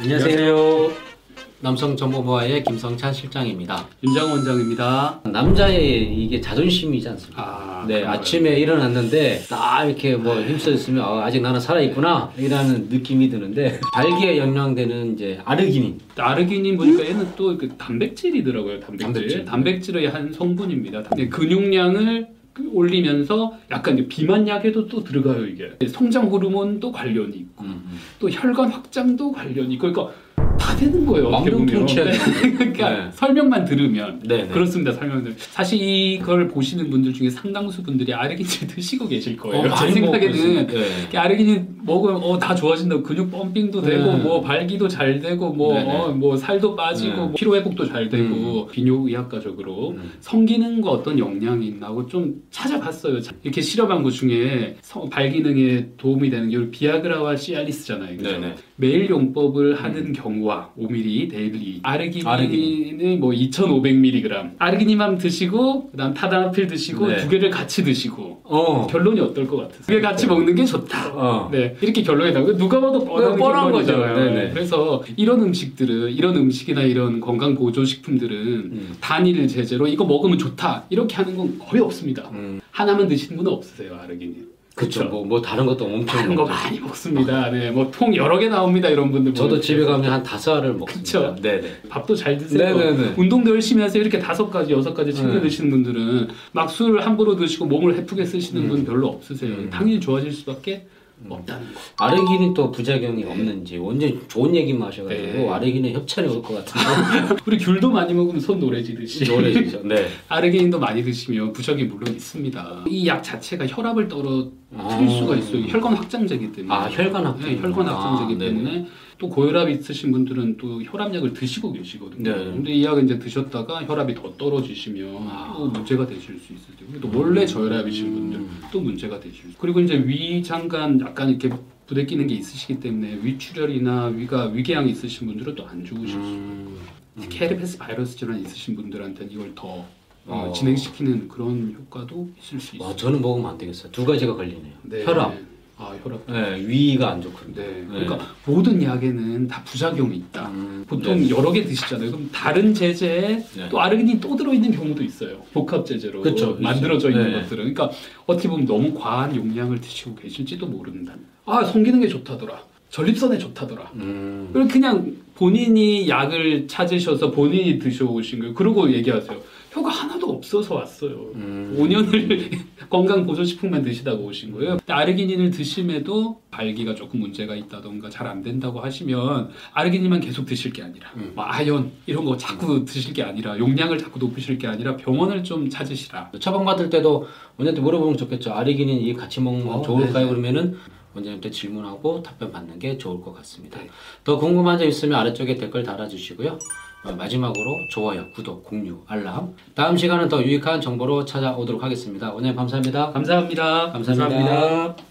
안녕하세요. 남성정보부와의 김성찬 실장입니다. 윤장 원장입니다. 남자의 이게 자존심이지 않습니까? 아, 네, 그런가요? 아침에 일어났는데 딱 이렇게 뭐 힘써 있으면 어, 아직 나는 살아 있구나 이라는 느낌이 드는데 발기에 영향되는 이제 아르기닌. 아르기닌 보니까 얘는 또 그 단백질이더라고요. 단백질. 단백질. 단백질. 의 한 성분입니다. 네, 근육량을 그 올리면서 약간 이제 비만 약에도 또 들어가요 이게. 성장 호르몬도 관련이 있고 또 혈관 확장도 관련이 있고 그러니까 다 되는 거예요. 만병통치약. 네. 그러니까 네. 설명만 들으면 네, 네. 그렇습니다. 설명들. 사실 이걸 보시는 분들 중에 상당수 분들이 아르기닌 드시고 계실 거예요. 어, 제 생각에는. 네. 이렇게 아르기닌 먹으면 어, 다 좋아진다고 근육 펌핑도 되고 네. 뭐 발기도 잘 되고 뭐, 네네. 어, 뭐 살도 빠지고 네. 뭐 피로 회복도 잘 되고 비뇨의학과적으로 음. 성기능과 어떤 영향이 있나 하고 좀 찾아봤어요. 이렇게 실험한 것 중에 성- 발기능에 도움이 되는 게 비아그라와 시알리스잖아요. 그죠? 네네. 매일 용법을 하는 경우와 5ml daily 아르기닌이 아르기닌. 뭐 2,500mg 아르기닌만 드시고 그다음 타다라필 드시고 네. 두 개를 같이 드시고 어. 결론이 어떨 것 같으세요? 두 개 같이 먹는 게 좋다. 어. 네, 이렇게 결론이 나고 누가 봐도 뻔한, 네, 뻔한. 거죠. 네네. 그래서 이런 음식들은 이런 음식이나 이런 건강 보조 식품들은 음. 단일 제재로 이거 먹으면 좋다 이렇게 하는 건 거의 없습니다. 음. 하나만 드시는 분은 없으세요 아르기닌. 그쵸. 뭐, 뭐 다른 것도 엄청 다른 거 먹죠. 많이 먹습니다. 네, 뭐 통 여러 개 나옵니다 이런 분들. 저도. 집에 가면 한 다섯 알을 먹습니다. 그쵸. 네네. 밥도 잘 드세요. 네네네. 운동도 열심히 하세요. 이렇게 다섯 가지, 여섯 가지 챙겨 네. 드시는 분들은 막 술을 함부로 드시고 몸을 해프게 쓰시는 분 별로 없으세요. 음. 당연히 좋아질 수밖에 없다는 거. 아르기닌 또 부작용이 없는지 완전 좋은 얘기만 하셔가지고 네. 아르기닌 협찬이 올 것 같은데 우리 귤도 많이 먹으면 손 노래지듯이. 노래지죠. 네. 아르기닌도 많이 드시면 부작용이 물론 있습니다. 이 약 자체가 혈압을 떨어뜨릴 아. 수가 있어요. 혈관 확장제이기 때문에. 아, 혈관 확장. 네, 혈관 확장제이기 아. 때문에 또 고혈압 있으신 분들은 또 혈압약을 드시고 계시거든요. 네. 근데 이 약을 이제 드셨다가 혈압이 더 떨어지시면 아. 또 문제가 되실 수 있어요. 그리고 또 원래 저혈압이신 분들 음. 또 문제가 되실 수. 그리고 이제 위 장관 약간 이렇게 부대끼는 게 있으시기 때문에 위출혈이나 위가 위궤양이 있으신 분들은 또 안 좋으실 수 있어요. 음. 특히 헤르페스 바이러스 질환 있으신 분들한테는 이걸 더 어, 어. 진행시키는 그런 효과도 있을 수 있어요. 와, 저는 먹으면 안 되겠어요. 두 가지가 걸리네요. 네. 혈압, 아 혈압. 네, 위가 안 좋거든요. 네. 그러니까 모든 약에는 다 부작용이 있다. 음, 보통 네. 여러 개 드시잖아요. 그럼 다른 제제에 네. 또 아르기닌 또 들어있는 경우도 있어요. 복합 제제로 그쵸, 만들어져 있는 네. 것들은. 그러니까 어떻게 보면 너무 과한 용량을 드시고 계실지도 모른다. 아 성기능에 좋다더라. 전립선에 좋다더라. 음, 그럼 그냥 본인이 약을 찾으셔서 본인이 드셔오신 거예요. 그러고 얘기하세요. 효과 하나도 없어서 왔어요. 음. 5년을 건강 보조식품만 드시다가 오신 거예요. 아르기닌을 드심에도 발기가 조금 문제가 있다던가 잘 안 된다고 하시면 아르기닌만 계속 드실 게 아니라 음. 뭐 아연 이런 거 자꾸 드실 게 아니라 용량을 자꾸 높이실 게 아니라 병원을 좀 찾으시라. 처방 받을 때도 원장한테 물어보면 좋겠죠. 아르기닌 이 같이 먹는 건 어, 좋을까요? 네네. 그러면은 원장님한테 질문하고 답변 받는 게 좋을 것 같습니다. 네. 더 궁금한 점 있으면 아 래쪽에 댓글 달아주시고요. 어, 마지막으로 좋아요, 구독, 공유, 알람. 다음 시간은 더 유익한 정보로 찾아오도록 하겠습니다. 원장님 감사합니다. 감사합니다. 감사합니다.